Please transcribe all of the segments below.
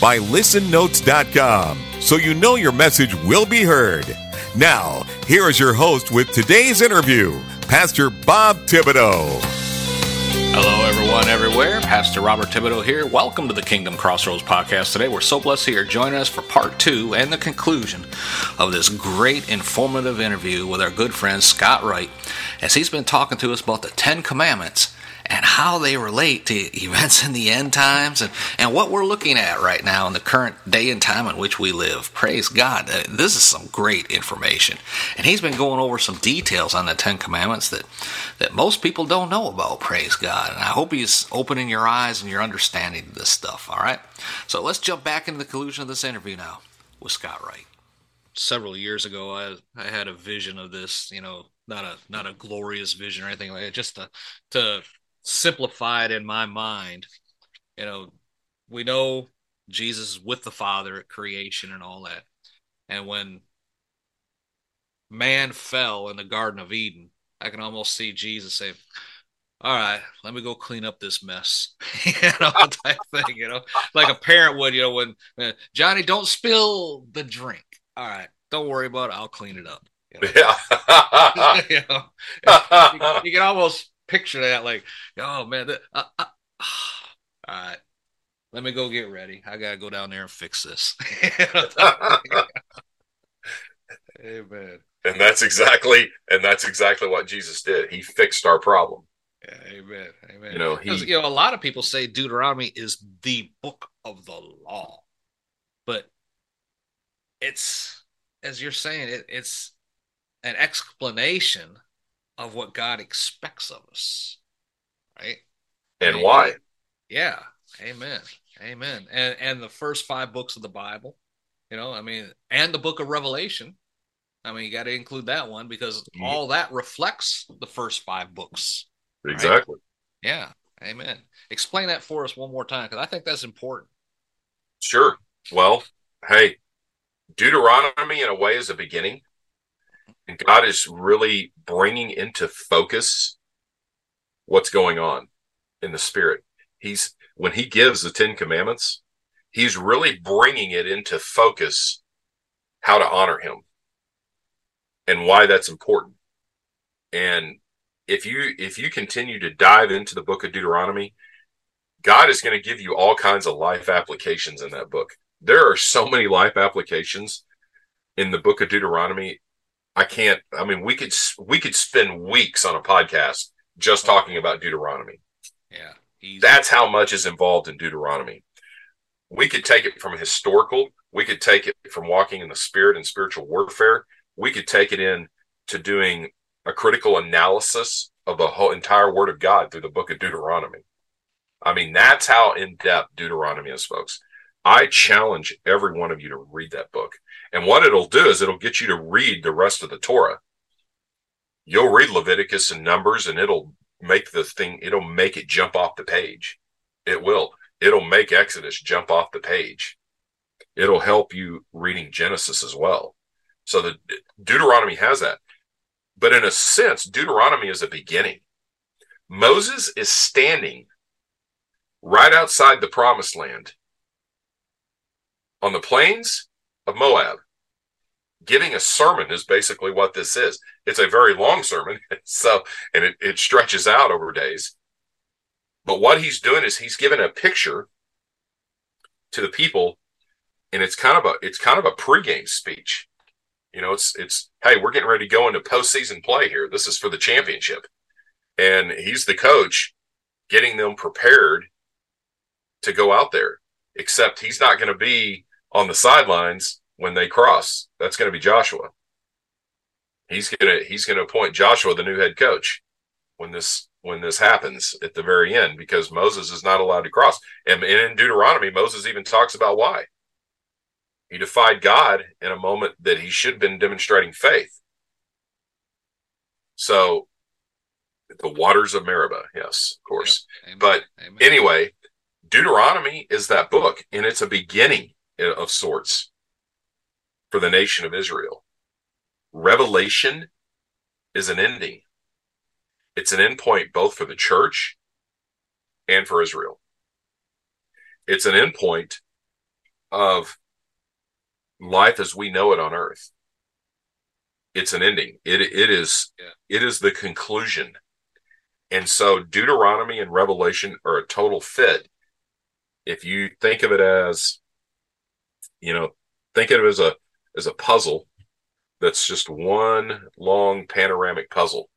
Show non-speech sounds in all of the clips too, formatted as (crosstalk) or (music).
by listennotes.com, so you know your message will be heard. Now, here is your host with today's interview, Pastor Bob Thibodeau. Hello, everyone, everywhere. Pastor Robert Thibodeau here. Welcome to the Kingdom Crossroads podcast. Today, we're so blessed here joining us for part two and the conclusion of this great informative interview with our good friend Scott Wright, as he's been talking to us about the Ten Commandments and how they relate to (laughs) events in the end times and, and what we're looking at right now in the current day and time in which we live. Praise God. Uh, this is some great information. And he's been going over some details on the Ten Commandments that, that most people don't know about. Praise God. And I hope he's opening your eyes and your understanding of this stuff. All right. So let's jump back into the conclusion of this interview now with Scott Wright. Several years ago, I, I had a vision of this, you know, not a not a glorious vision or anything like that, just to to simplified in my mind. You know, we know Jesus with the Father at creation and all that. And when man fell in the Garden of Eden, I can almost see Jesus say, all right, let me go clean up this mess, (laughs) you know, (laughs) type thing, you know, like a parent would, you know, when uh, Johnny, don't spill the drink. All right, don't worry about it. I'll clean it up. You know? Yeah. (laughs) you, know, you, you, can almost picture that like, oh man, the, uh, uh, (sighs) all right, let me go get ready. I gotta go down there and fix this. (laughs) amen. And that's exactly, and that's exactly what Jesus did. He fixed our problem. Yeah, amen. Amen. You know, he, you know, a lot of people say Deuteronomy is the book of the law, but it's as you're saying, it, it's an explanation of what God expects of us. Right? And Amen. why? Yeah. Amen. Amen. And and the first five books of the Bible, you know, I mean, and the book of Revelation. I mean, you got to include that one because all that reflects the first five books. Exactly. Right? Yeah. Amen. Explain that for us one more time because I think that's important. Sure. Well, hey, Deuteronomy in a way is a beginning. God is really bringing into focus what's going on in the spirit. He's when he gives the 10 commandments, he's really bringing it into focus how to honor him and why that's important. And if you if you continue to dive into the book of Deuteronomy, God is going to give you all kinds of life applications in that book. There are so many life applications in the book of Deuteronomy I can't. I mean, we could we could spend weeks on a podcast just talking about Deuteronomy. Yeah, easy. that's how much is involved in Deuteronomy. We could take it from historical. We could take it from walking in the spirit and spiritual warfare. We could take it in to doing a critical analysis of the whole entire Word of God through the Book of Deuteronomy. I mean, that's how in depth Deuteronomy is, folks. I challenge every one of you to read that book. And what it'll do is it'll get you to read the rest of the Torah. You'll read Leviticus and Numbers, and it'll make the thing, it'll make it jump off the page. It will. It'll make Exodus jump off the page. It'll help you reading Genesis as well. So the Deuteronomy has that. But in a sense, Deuteronomy is a beginning. Moses is standing right outside the promised land on the plains of Moab. Giving a sermon is basically what this is. It's a very long sermon, (laughs) so and it, it stretches out over days. But what he's doing is he's giving a picture to the people, and it's kind of a it's kind of a pregame speech. You know, it's it's hey, we're getting ready to go into postseason play here. This is for the championship, and he's the coach, getting them prepared to go out there. Except he's not going to be on the sidelines when they cross. That's going to be Joshua. He's gonna he's gonna appoint Joshua the new head coach when this when this happens at the very end because Moses is not allowed to cross. And, and in Deuteronomy, Moses even talks about why. He defied God in a moment that he should have been demonstrating faith. So the waters of Meribah, yes, of course. Yep. But Amen. anyway, Deuteronomy is that book, and it's a beginning of sorts for the nation of Israel. Revelation is an ending. It's an endpoint both for the church and for Israel. It's an endpoint of life as we know it on earth. It's an ending. It it is yeah. it is the conclusion. And so Deuteronomy and Revelation are a total fit. If you think of it as, you know, think of it as a as a puzzle that's just one long panoramic puzzle.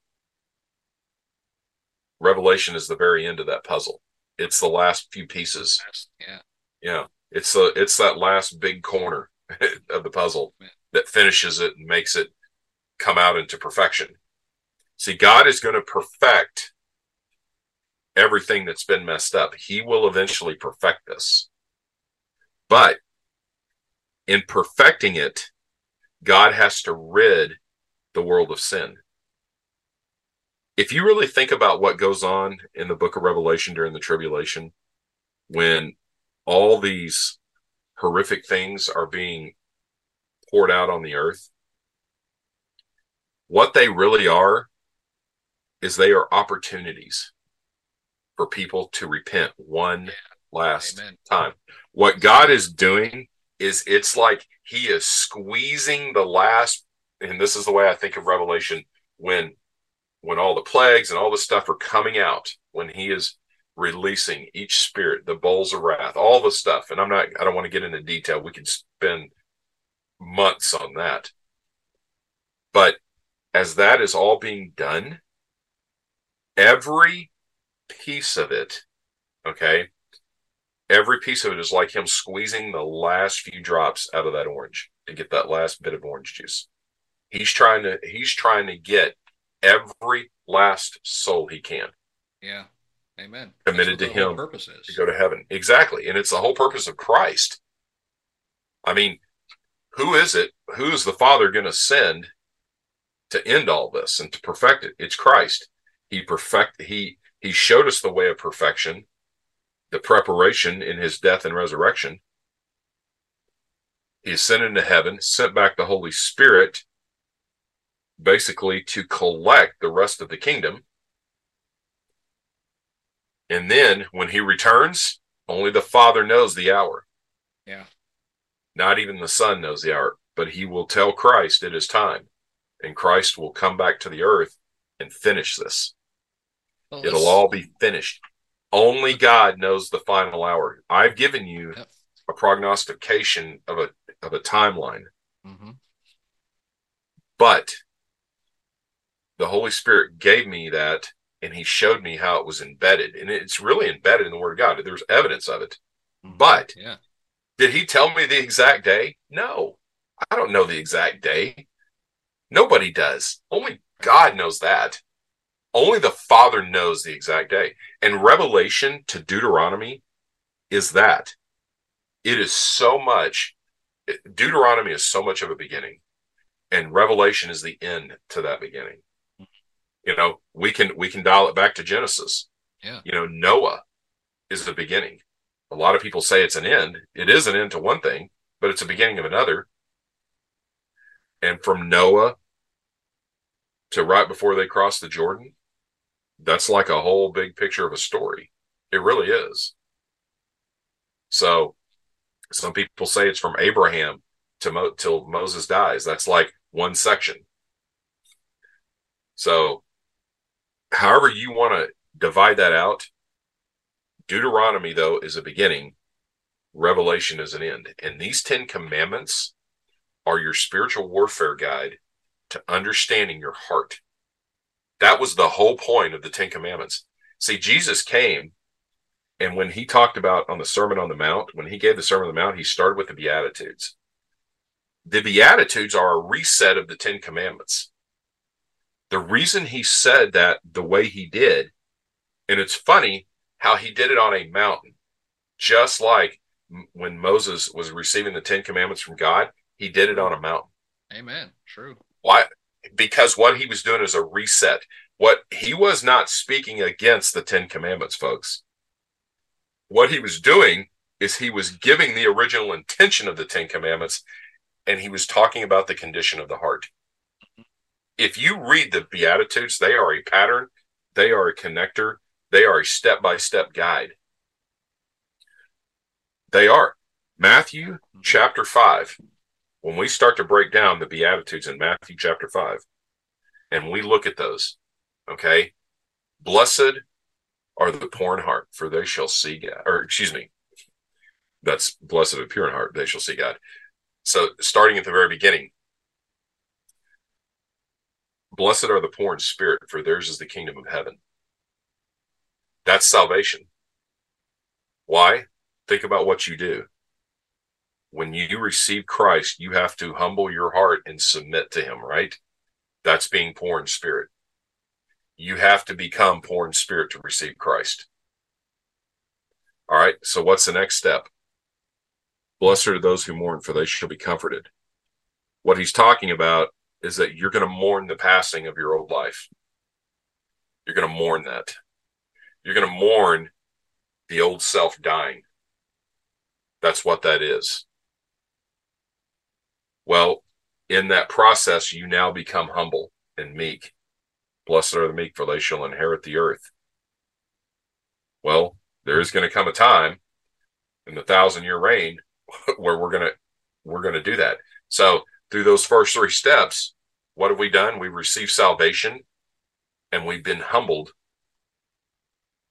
Revelation is the very end of that puzzle. It's the last few pieces. Yeah. Yeah. It's the it's that last big corner (laughs) of the puzzle that finishes it and makes it come out into perfection. See, God is going to perfect everything that's been messed up. He will eventually perfect this. But in perfecting it, God has to rid the world of sin. If you really think about what goes on in the book of Revelation during the tribulation, when all these horrific things are being poured out on the earth, what they really are is they are opportunities for people to repent one last Amen. time. What God is doing is it's like he is squeezing the last and this is the way I think of Revelation when when all the plagues and all the stuff are coming out when he is releasing each spirit, the bowls of wrath, all the stuff. And I'm not, I don't want to get into detail. We could spend months on that. But as that is all being done, every piece of it, okay, every piece of it is like him squeezing the last few drops out of that orange to get that last bit of orange juice. He's trying to, he's trying to get every last soul he can. Yeah. Amen. Committed to Him purposes. to go to heaven. Exactly. And it's the whole purpose of Christ. I mean, who is it? Who is the Father going to send to end all this and to perfect it? It's Christ. He perfect he he showed us the way of perfection, the preparation in his death and resurrection. He ascended into heaven, sent back the Holy Spirit basically to collect the rest of the kingdom and then when he returns, only the Father knows the hour. Yeah. Not even the Son knows the hour, but he will tell Christ it is time. And Christ will come back to the earth and finish this. Well, It'll all be finished. Only God knows the final hour. I've given you yep. a prognostication of a of a timeline. Mm-hmm. But the Holy Spirit gave me that and he showed me how it was embedded and it's really embedded in the word of god there's evidence of it mm-hmm. but yeah did he tell me the exact day no i don't know the exact day nobody does only god knows that only the father knows the exact day. And revelation to deuteronomy is that. It is so much deuteronomy is so much of a beginning and revelation is the end to that beginning. You know we can we can dial it back to genesis. Yeah. You know noah is the beginning. A lot of people say it's an end. It is an end to one thing but it's a beginning of another. And from noah to right before they cross the jordan that's like a whole big picture of a story. It really is. So some people say it's from abraham to Mo- till moses dies. That's like one section. So however you want to divide that out, Deuteronomy, though, is a beginning, Revelation is an end. And these 10 commandments are your spiritual warfare guide to understanding your heart. That was the whole point of the 10 commandments. See, Jesus came, and when he talked about on the Sermon on the Mount, when he gave the Sermon on the Mount, he started with the Beatitudes. The Beatitudes are a reset of the 10 commandments. The reason he said that the way he did, and it's funny how he did it on a mountain, just like when Moses was receiving the Ten Commandments from God, he did it on a mountain. Amen. True. Why? Because what he was doing is a reset. What he was not speaking against the Ten Commandments, folks. What he was doing is he was giving the original intention of the Ten Commandments and he was talking about the condition of the heart. If you read the Beatitudes, they are a pattern, they are a connector, they are a step by step guide. They are. Matthew mm-hmm. chapter 5, when we start to break down the Beatitudes in Matthew chapter 5, and we look at those, okay, blessed are the poor in heart, for they shall see God. Or, excuse me, that's blessed of pure in heart, they shall see God. So, starting at the very beginning, blessed are the poor in spirit, for theirs is the kingdom of heaven. That's salvation. Why? Think about what you do. When you receive Christ, you have to humble your heart and submit to Him, right? That's being poor in spirit. You have to become poor in spirit to receive Christ. All right. So, what's the next step? Blessed are those who mourn, for they shall be comforted. What he's talking about is that you're going to mourn the passing of your old life. You're going to mourn that. You're going to mourn the old self dying. That's what that is. Well, in that process, you now become humble and meek. Blessed are the meek, for they shall inherit the earth. Well, there is going to come a time in the thousand year reign (laughs) where we're gonna we're gonna do that. So through those first three steps, what have we done? We've received salvation and we've been humbled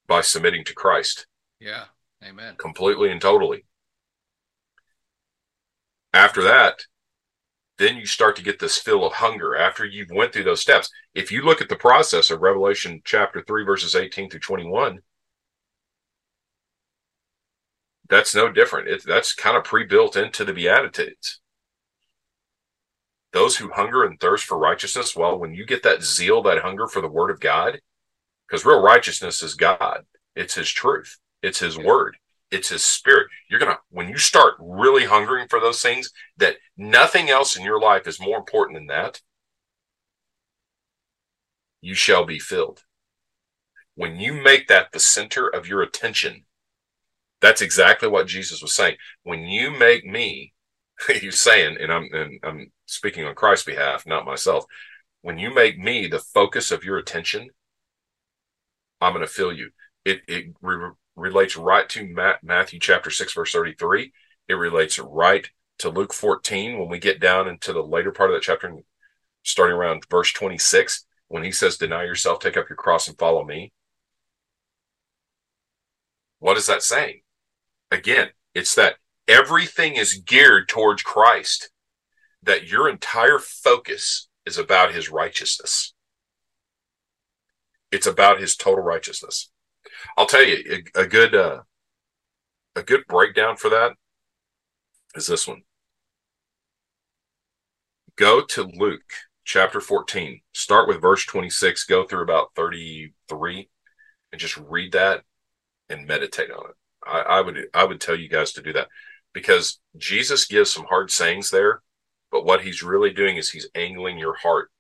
by submitting to Christ. Yeah. Amen. Completely and totally. After that, then you start to get this fill of hunger after you've went through those steps. If you look at the process of Revelation chapter 3 verses 18 through 21, that's no different. It, that's kind of pre-built into the Beatitudes. Those who hunger and thirst for righteousness, well, when you get that zeal, that hunger for the word of God, because real righteousness is God. It's his truth. It's his word. It's his spirit. You're to, when you start really hungering for those things, that nothing else in your life is more important than that, you shall be filled. When you make that the center of your attention, that's exactly what Jesus was saying. When you make me, (laughs) he's saying, and I'm and I'm speaking on Christ's behalf, not myself. When you make me the focus of your attention, I'm going to fill you. It it re- relates right to Matthew chapter six verse thirty three. It relates right to Luke 14 when we get down into the later part of that chapter, starting around verse 26, when he says, "Deny yourself, take up your cross, and follow me." What is that saying? Again, it's that everything is geared towards Christ, that your entire focus is about his righteousness. It's about his total righteousness. I'll tell you a, a good uh, a good breakdown for that is this one. Go to Luke chapter 14. Start with verse 26, go through about 33 and just read that and meditate on it. I, I would I would tell you guys to do that because Jesus gives some hard sayings there, but what he's really doing is he's angling your heart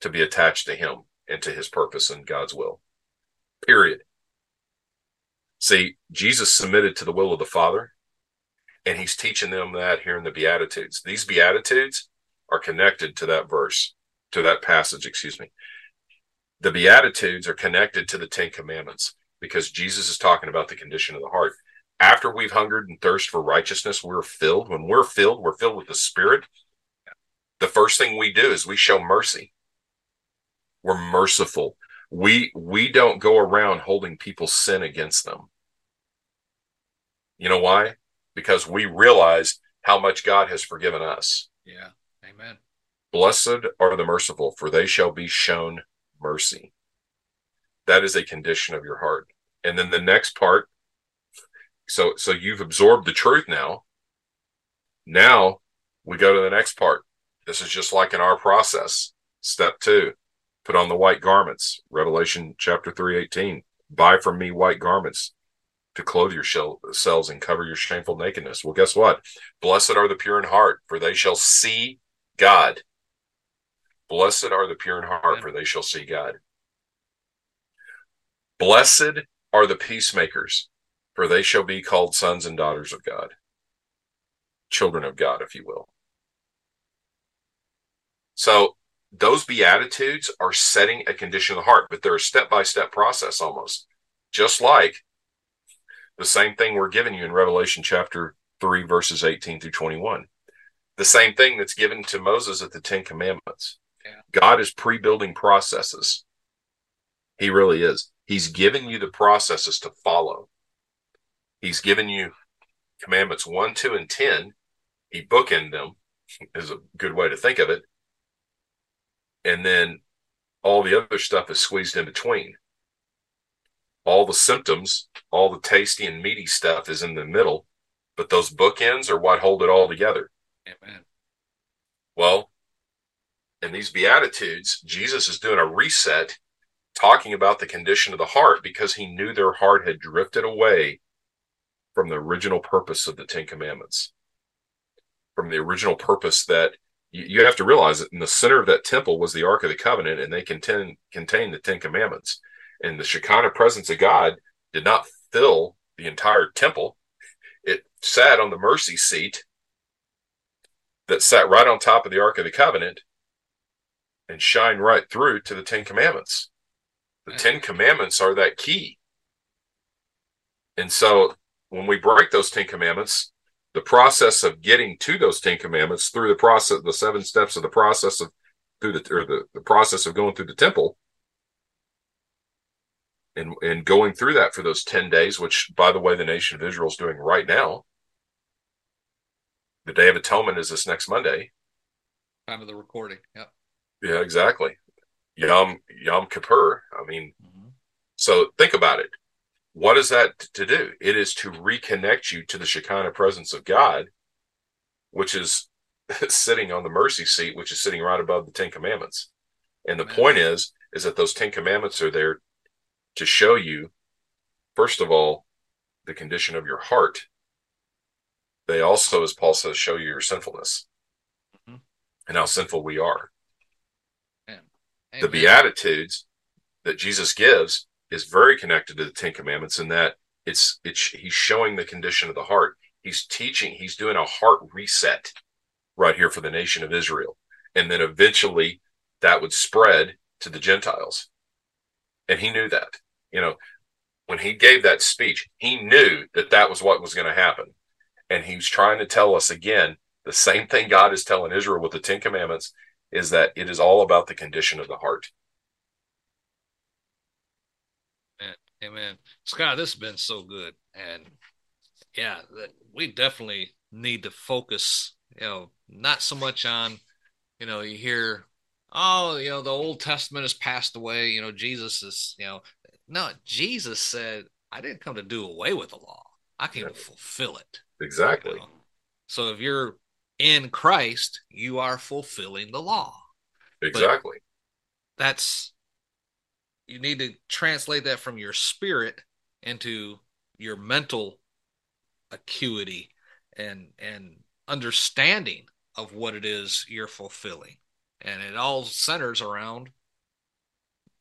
to be attached to him and to his purpose and God's will. Period. See, Jesus submitted to the will of the Father, and he's teaching them that here in the Beatitudes. These Beatitudes are connected to that verse, to that passage, excuse me. The Beatitudes are connected to the Ten Commandments because Jesus is talking about the condition of the heart. After we've hungered and thirst for righteousness, we're filled. When we're filled, we're filled with the Spirit. The first thing we do is we show mercy. We're merciful. We we don't go around holding people's sin against them. You know why? Because we realize how much God has forgiven us. Yeah. Amen. Blessed are the merciful, for they shall be shown mercy. That is a condition of your heart. And then the next part, so so you've absorbed the truth now. Now we go to the next part. This is just like in our process. Step two, put on the white garments. Revelation chapter 318. Buy from me white garments. To clothe yourselves and cover your shameful nakedness. Well, guess what? Blessed are the pure in heart, for they shall see God. Blessed are the pure in heart, for they shall see God. Blessed are the peacemakers, for they shall be called sons and daughters of God, children of God, if you will. So those beatitudes are setting a condition of the heart, but they're a step by step process almost, just like the same thing we're giving you in Revelation chapter 3, verses 18 through 21. The same thing that's given to Moses at the Ten Commandments. Yeah. God is pre building processes. He really is. He's given you the processes to follow. He's given you commandments 1, 2, and 10. He bookend them, (laughs) is a good way to think of it. And then all the other stuff is squeezed in between all the symptoms, all the tasty and meaty stuff is in the middle, but those bookends are what hold it all together. Amen. Well, in these Beatitudes, Jesus is doing a reset, talking about the condition of the heart because he knew their heart had drifted away from the original purpose of the Ten Commandments, from the original purpose that you, have to realize that in the center of that temple was the Ark of the Covenant, and they contain contain the Ten Commandments and the Shekinah presence of God did not fill the entire temple. It sat on the mercy seat that sat right on top of the Ark of the Covenant and shined right through to the Ten Commandments. The hmm. Ten Commandments are that key. And so when we break those Ten Commandments, the process of getting to those Ten Commandments through the process, the seven steps of the process of through the or the, the process of going through the temple and and going through that for those 10 days which by the way the nation of israel is doing right now. The day of atonement is this next monday. Time of the recording yep. Yeah exactly. Yom yom kippur i mean mm-hmm. so think about it. What is that to do? It is to reconnect you to the shekinah presence of god which is (laughs) sitting on the mercy seat which is sitting right above the ten commandments. And the Amen. point is is that those ten commandments are there to show you, first of all, the condition of your heart. They also, as Paul says, show you your sinfulness mm-hmm. and how sinful we are. Amen. The Beatitudes that Jesus gives is very connected to the Ten Commandments in that it's it's he's showing the condition of the heart. He's teaching, he's doing a heart reset right here for the nation of Israel. And then eventually that would spread to the Gentiles. And he knew that you know, when he gave that speech, he knew that that was what was going to happen. And he was trying to tell us again the same thing God is telling Israel with the Ten Commandments is that it is all about the condition of the heart. Amen. Amen. Scott, this has been so good. And yeah, we definitely need to focus, you know, not so much on, you know, you hear, oh, you know, the Old Testament has passed away. You know, Jesus is, you know, no, Jesus said, I didn't come to do away with the law. I came yeah. to fulfill it. Exactly. You know? So if you're in Christ, you are fulfilling the law. Exactly. But that's you need to translate that from your spirit into your mental acuity and and understanding of what it is you're fulfilling. And it all centers around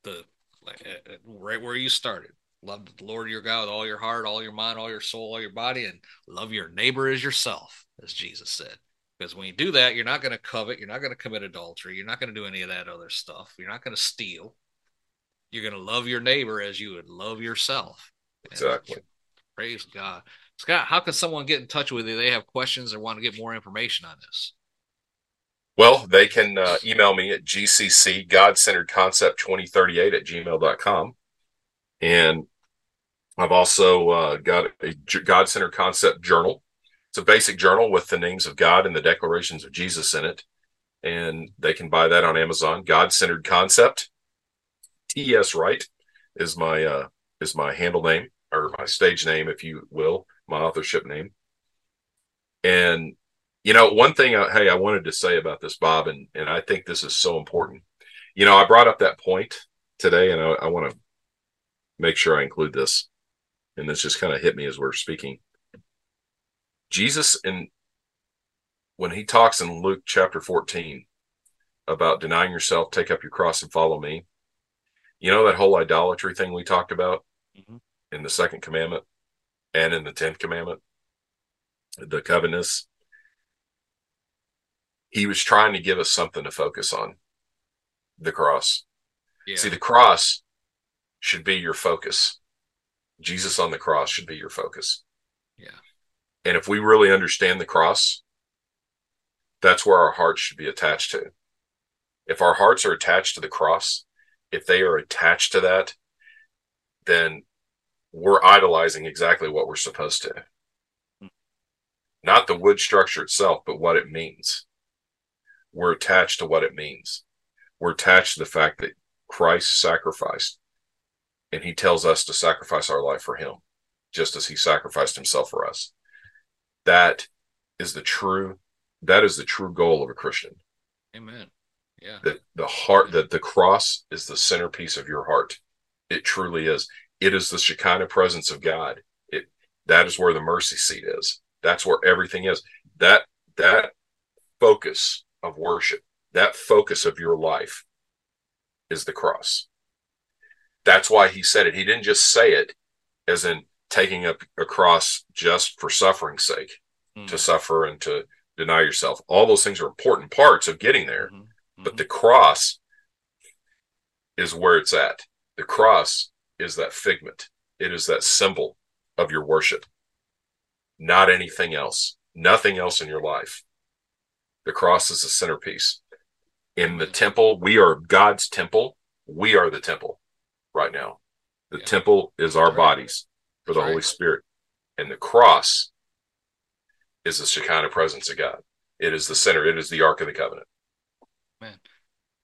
the Uh, uh, right where you started. Love the Lord your God with all your heart, all your mind, all your soul, all your body, and love your neighbor as yourself, as Jesus said. Because when you do that, you're not going to covet, you're not going to commit adultery, you're not going to do any of that other stuff, you're not going to steal. You're going to love your neighbor as you would love yourself. Exactly. And praise God. Scott, how can someone get in touch with you? They have questions or want to get more information on this. Well, they can uh, email me at gcc God Centered Concept 2038 at gmail.com. And I've also uh, got a God Centered Concept journal. It's a basic journal with the names of God and the declarations of Jesus in it. And they can buy that on Amazon. God Centered Concept. T.S. Wright is my uh, is my handle name or my stage name, if you will, my authorship name. And you know, one thing, I, hey, I wanted to say about this, Bob, and, and I think this is so important. You know, I brought up that point today, and I, I want to make sure I include this. and this just kind of hit me as we're speaking. Jesus, in when he talks in Luke chapter 14 about denying yourself, take up your cross and follow me, you know that whole idolatry thing we talked about mm-hmm. in the second commandment and in the tenth commandment, the covenants. He was trying to give us something to focus on the cross. Yeah. See, the cross should be your focus. Jesus on the cross should be your focus. Yeah. And if we really understand the cross, that's where our hearts should be attached to. If our hearts are attached to the cross, if they are attached to that, then we're idolizing exactly what we're supposed to. Hmm. Not the wood structure itself, but what it means. We're attached to what it means. We're attached to the fact that Christ sacrificed, and he tells us to sacrifice our life for him, just as he sacrificed himself for us. That is the true that is the true goal of a Christian. Amen. Yeah. That the heart that the cross is the centerpiece of your heart. It truly is. It is the Shekinah presence of God. It that is where the mercy seat is. That's where everything is. That that focus of worship, that focus of your life is the cross. That's why he said it. He didn't just say it as in taking up a cross just for suffering's sake, mm. to suffer and to deny yourself. All those things are important parts of getting there. Mm-hmm. Mm-hmm. But the cross is where it's at. The cross is that figment, it is that symbol of your worship, not anything else, nothing else in your life. The cross is the centerpiece. In the temple, we are God's temple. We are the temple right now. The yeah. temple is our bodies for the right. Holy Spirit. And the cross is the Shekinah presence of God. It is the center. It is the Ark of the Covenant. Man,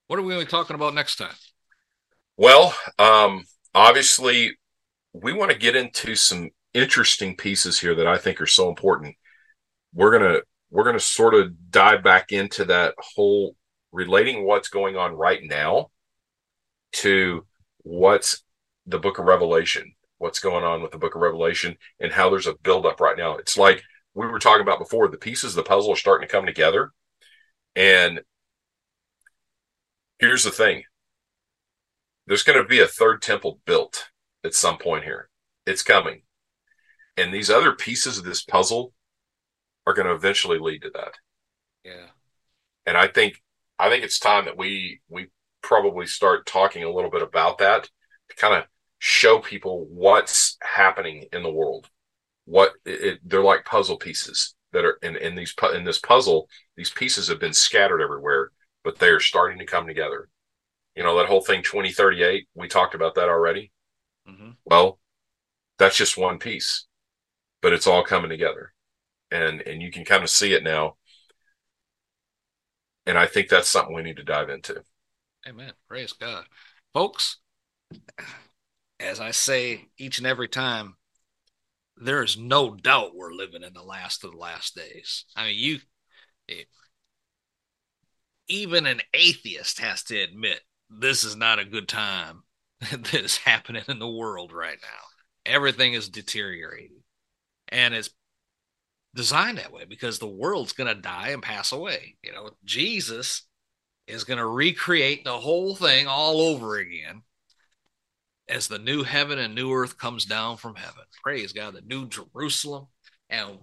what are we going to be talking about next time? Well, um, obviously, we want to get into some interesting pieces here that I think are so important. We're gonna we're gonna sort of dive back into that whole relating what's going on right now to what's the book of Revelation, what's going on with the book of Revelation, and how there's a buildup right now. It's like we were talking about before, the pieces of the puzzle are starting to come together. And here's the thing there's going to be a third temple built at some point here. It's coming. And these other pieces of this puzzle are going to eventually lead to that. Yeah. And I think I think it's time that we we probably start talking a little bit about that to kind of show people what's happening in the world what it, they're like puzzle pieces that are in, in these in this puzzle these pieces have been scattered everywhere but they are starting to come together you know that whole thing 2038 we talked about that already mm-hmm. well that's just one piece but it's all coming together and and you can kind of see it now. And i think that's something we need to dive into. Amen. Praise god. Folks as i say each and every time there is no doubt we're living in the last of the last days. I mean, you, it, even an atheist has to admit this is not a good time (laughs) that is happening in the world right now. Everything is deteriorating, and it's designed that way because the world's going to die and pass away. You know, Jesus is going to recreate the whole thing all over again as the new heaven and new earth comes down from heaven. Praise God, the new Jerusalem. And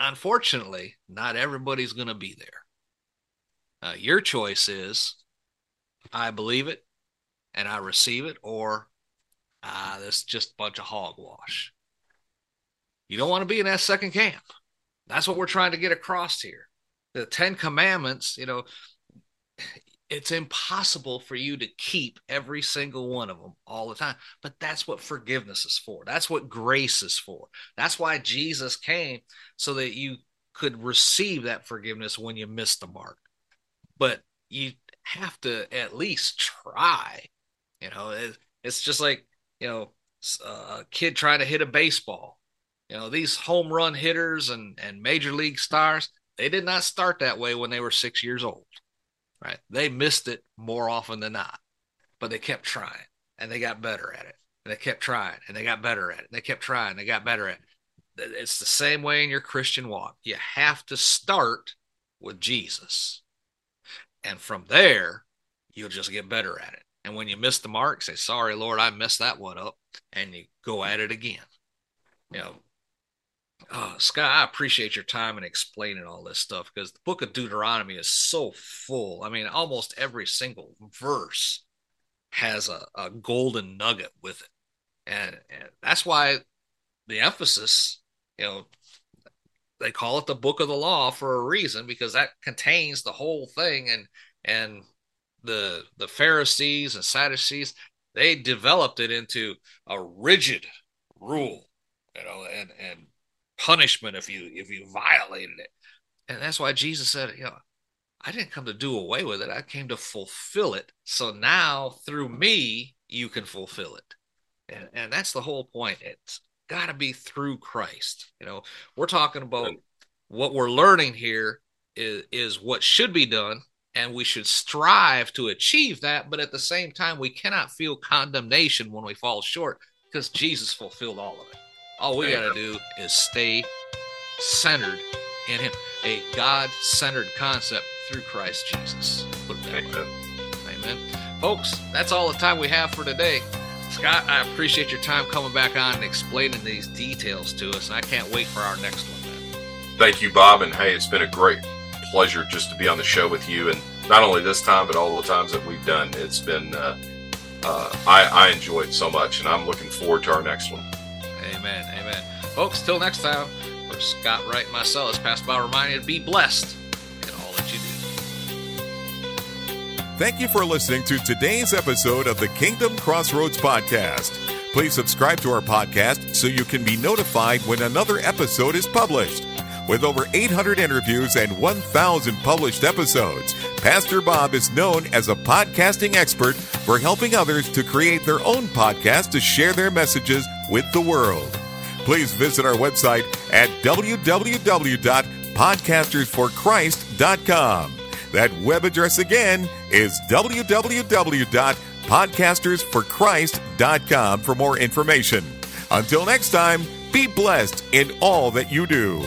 unfortunately, not everybody's going to be there. Uh, your choice is I believe it and I receive it, or ah, this just a bunch of hogwash. You don't want to be in that second camp. That's what we're trying to get across here. The Ten Commandments, you know, it's impossible for you to keep every single one of them all the time. But that's what forgiveness is for. That's what grace is for. That's why Jesus came so that you could receive that forgiveness when you miss the mark. But you have to at least try. You know, it's just like, you know, uh, a kid trying to hit a baseball. You know, these home run hitters and, and major league stars, they did not start that way when they were six years old right? They missed it more often than not, but they kept trying and they got better at it. and they kept trying and they got better at it. They kept trying, they got better at it. It's the same way in your Christian walk. You have to start with Jesus. And from there, you'll just get better at it. And when you miss the mark, say, Sorry, Lord, I messed that one up. And you go at it again. You know, oh, Scott, I appreciate your time in explaining all this stuff because the book of Deuteronomy is so full. I mean, almost every single verse has a, a golden nugget with it. And, and that's why the emphasis, you know, they call it the book of the law for a reason because that contains the whole thing and and the the Pharisees and Sadducees they developed it into a rigid rule you know and and punishment if you if you violated it. And that's why Jesus said you know I didn't come to do away with it. I came to fulfill it. So now through me you can fulfill it. And and that's the whole point. It's got to be through Christ. You know, we're talking about what we're learning here is is what should be done and we should strive to achieve that but at the same time we cannot feel condemnation when we fall short because jesus fulfilled all of it all we got to do is stay centered in him a god-centered concept through christ jesus put it that amen. way amen folks that's all the time we have for today Scott, I appreciate your time coming back on and explaining these details to us. And I can't wait for our next one, man. Thank you, Bob. And hey, it's been a great pleasure just to be on the show with you. And not only this time, but all the times that we've done. It's been, uh, uh, I, I enjoyed so much. And I'm looking forward to our next one. Amen. Amen. Folks, till next time, for Scott Wright and myself, as Pastor Bob reminded you to be blessed in all that you do. Thank you for listening to today's episode of the Kingdom Crossroads Podcast. Please subscribe to our podcast so you can be notified when another episode is published. With over 800 interviews and 1,000 published episodes, Pastor Bob is known as a podcasting expert for helping others to create their own podcast to share their messages with the world. Please visit our website at www.podcastersforchrist.com. That web address again is www.podcastersforchrist.com for more information. Until next time, be blessed in all that you do.